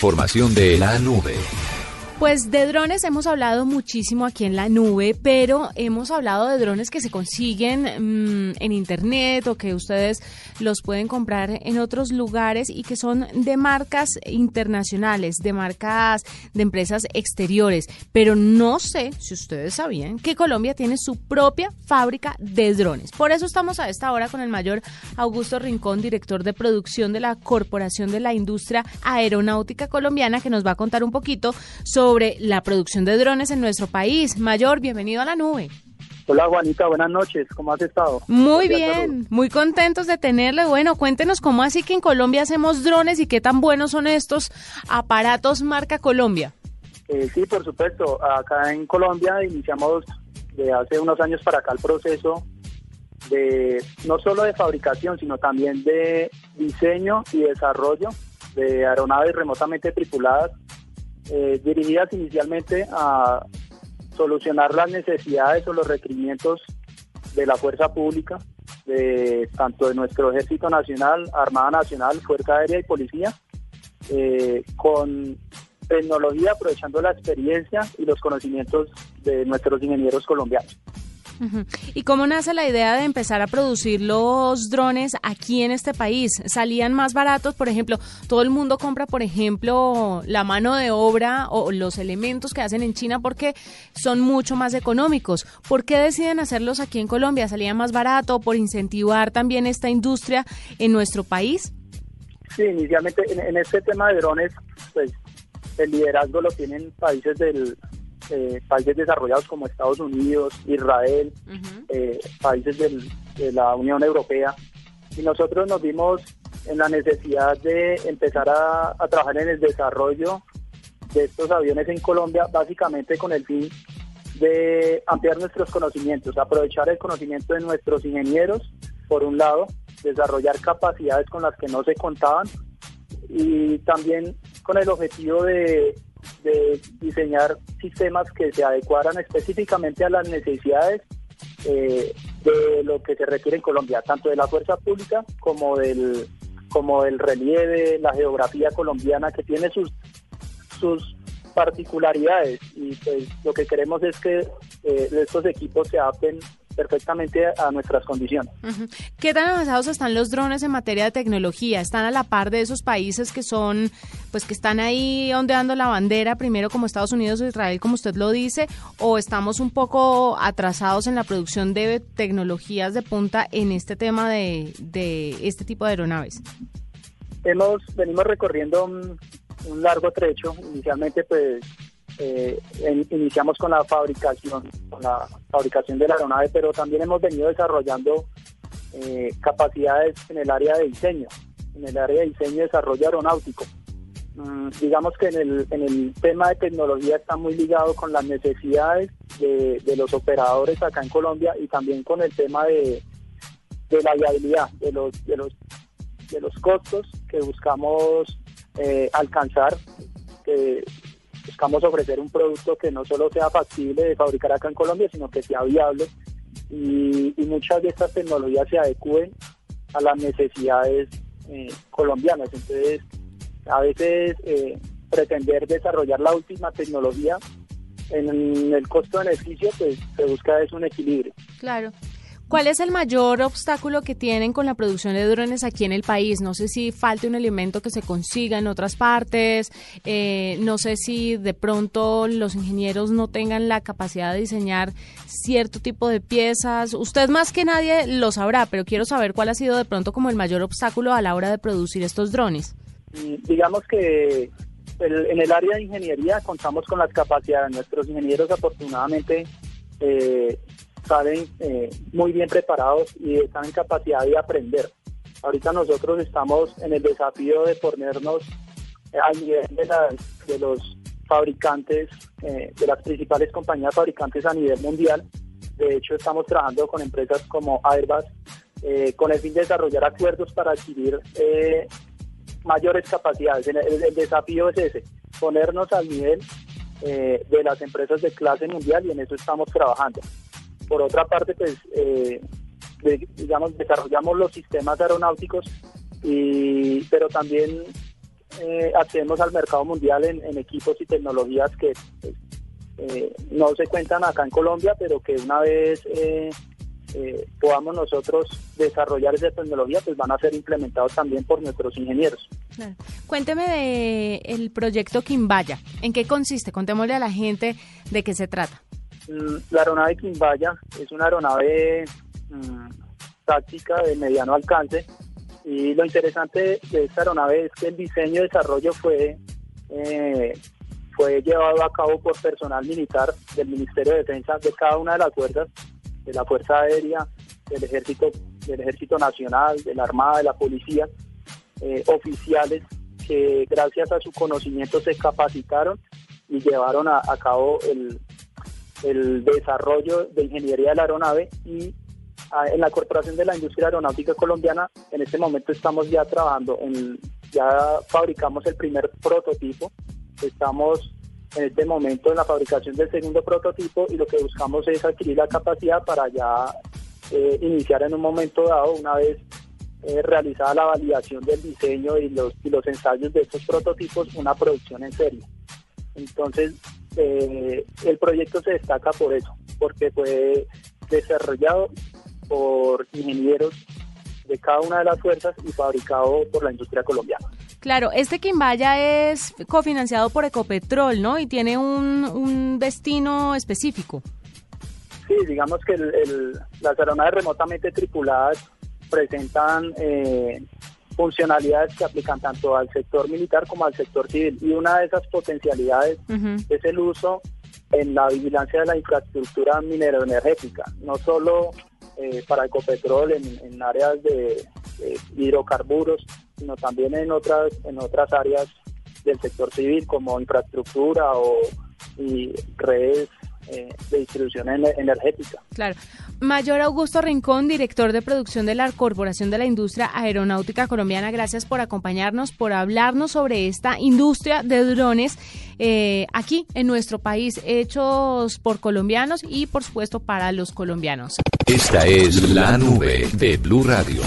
información de la nube. Pues de drones hemos hablado muchísimo aquí en la nube, pero hemos hablado de drones que se consiguen mm, en internet o que ustedes los pueden comprar en otros lugares y que son de marcas internacionales, de marcas de empresas exteriores. Pero no sé si ustedes sabían que Colombia tiene su propia fábrica de drones. Por eso estamos a esta hora con el mayor Augusto Rincón, director de producción de la Corporación de la Industria Aeronáutica Colombiana, que nos va a contar un poquito sobre sobre la producción de drones en nuestro país. Mayor, bienvenido a la nube. Hola Juanita, buenas noches, ¿cómo has estado? Muy bien, muy contentos de tenerle. Bueno, cuéntenos cómo así que en Colombia hacemos drones y qué tan buenos son estos aparatos marca Colombia. Eh, sí, por supuesto, acá en Colombia iniciamos de hace unos años para acá el proceso de no solo de fabricación, sino también de diseño y desarrollo de aeronaves remotamente tripuladas eh, dirigidas inicialmente a solucionar las necesidades o los requerimientos de la fuerza pública, de tanto de nuestro Ejército Nacional, Armada Nacional, Fuerza Aérea y Policía, eh, con tecnología aprovechando la experiencia y los conocimientos de nuestros ingenieros colombianos. ¿Y cómo nace la idea de empezar a producir los drones aquí en este país? ¿Salían más baratos? Por ejemplo, todo el mundo compra, por ejemplo, la mano de obra o los elementos que hacen en China porque son mucho más económicos. ¿Por qué deciden hacerlos aquí en Colombia? ¿Salía más barato por incentivar también esta industria en nuestro país? Sí, inicialmente en, este tema de drones, pues el liderazgo lo tienen países del, eh, países desarrollados como Estados Unidos, Israel, eh, países de la Unión Europea. Y nosotros nos vimos en la necesidad de empezar a, trabajar en el desarrollo de estos aviones en Colombia, básicamente con el fin de ampliar nuestros conocimientos, aprovechar el conocimiento de nuestros ingenieros, por un lado, desarrollar capacidades con las que no se contaban y también con el objetivo de de diseñar sistemas que se adecuaran específicamente a las necesidades eh, de lo que se requiere en Colombia, tanto de la fuerza pública como del como del relieve, la geografía colombiana que tiene sus sus particularidades. Y pues lo que queremos es que eh, estos equipos se adapten perfectamente a nuestras condiciones. ¿Qué tan avanzados están los drones en materia de tecnología? ¿Están a la par de esos países que son, pues que están ahí ondeando la bandera, primero como Estados Unidos o Israel, como usted lo dice, o estamos un poco atrasados en la producción de tecnologías de punta en este tema de, de este tipo de aeronaves? Hemos, venimos recorriendo un, un largo trecho, inicialmente pues eh, iniciamos con la fabricación, con la fabricación de la aeronave, pero también hemos venido desarrollando eh, capacidades en el área de diseño, en el área de diseño y desarrollo aeronáutico. Mm, digamos que en el, en el tema de tecnología está muy ligado con las necesidades de, los operadores acá en Colombia y también con el tema de, de la viabilidad, de los, de los, de los costos que buscamos eh, alcanzar, que buscamos ofrecer un producto que no solo sea factible de fabricar acá en Colombia, sino que sea viable y, muchas de estas tecnologías se adecúen a las necesidades eh, colombianas. Entonces, a veces eh, pretender desarrollar la última tecnología en el costo-beneficio, pues se busca es un equilibrio. Claro. ¿Cuál es el mayor obstáculo que tienen con la producción de drones aquí en el país? No sé si falta un elemento que se consiga en otras partes, eh, no sé si de pronto los ingenieros no tengan la capacidad de diseñar cierto tipo de piezas. Usted más que nadie lo sabrá, pero quiero saber cuál ha sido de pronto como el mayor obstáculo a la hora de producir estos drones. Mm, digamos que en el área de ingeniería contamos con las capacidades. Nuestros ingenieros afortunadamente eh, salen eh, muy bien preparados y están en capacidad de aprender. Ahorita nosotros estamos en el desafío de ponernos eh, al nivel de, los fabricantes, eh, de las principales compañías fabricantes a nivel mundial. De hecho, estamos trabajando con empresas como Airbus con el fin de desarrollar acuerdos para adquirir mayores capacidades. El, el, desafío es ese, ponernos al nivel de las empresas de clase mundial y en eso estamos trabajando. Por otra parte, pues, eh, digamos, desarrollamos los sistemas aeronáuticos, y, pero también eh, accedemos al mercado mundial en, equipos y tecnologías que pues, eh, no se cuentan acá en Colombia, pero que una vez eh, podamos nosotros desarrollar esa tecnología, pues van a ser implementados también por nuestros ingenieros. Cuénteme de el proyecto Quimbaya. ¿En qué consiste? Contémosle a la gente de qué se trata. Mm, la aeronave Quimbaya es una aeronave mm, táctica de mediano alcance. Y lo interesante de esta aeronave es que el diseño y desarrollo fue, eh, fue llevado a cabo por personal militar del Ministerio de Defensa de cada una de las fuerzas, de la Fuerza Aérea, del Ejército, del Ejército Nacional, de la Armada, de la Policía, eh, oficiales que gracias a su conocimiento se capacitaron y llevaron a, cabo el, el desarrollo de ingeniería de la aeronave y en la Corporación de la Industria Aeronáutica Colombiana, en este momento estamos ya trabajando, en, ya fabricamos el primer prototipo, estamos en este momento en la fabricación del segundo prototipo y lo que buscamos es adquirir la capacidad para ya eh, iniciar en un momento dado, una vez eh, realizada la validación del diseño y los, y los ensayos de estos prototipos, una producción en serie. Entonces, eh, el proyecto se destaca por eso, porque fue desarrollado por ingenieros de cada una de las fuerzas y fabricado por la industria colombiana. Claro, este Quimbaya es cofinanciado por Ecopetrol, ¿no? Y tiene un, destino específico. Sí, digamos que las aeronaves remotamente tripuladas presentan eh, funcionalidades que aplican tanto al sector militar como al sector civil. Y una de esas potencialidades es el uso en la vigilancia de la infraestructura minero-energética, no solo eh, para Ecopetrol en, en áreas de, hidrocarburos, sino también en otras, en otras áreas del sector civil como infraestructura o y redes eh, de distribución energética. Claro. Mayor Augusto Rincón, director de producción de la Corporación de la Industria Aeronáutica Colombiana, gracias por acompañarnos, por hablarnos sobre esta industria de drones eh, aquí en nuestro país, hechos por colombianos y por supuesto para los colombianos. Esta es la nube de Blue Radio.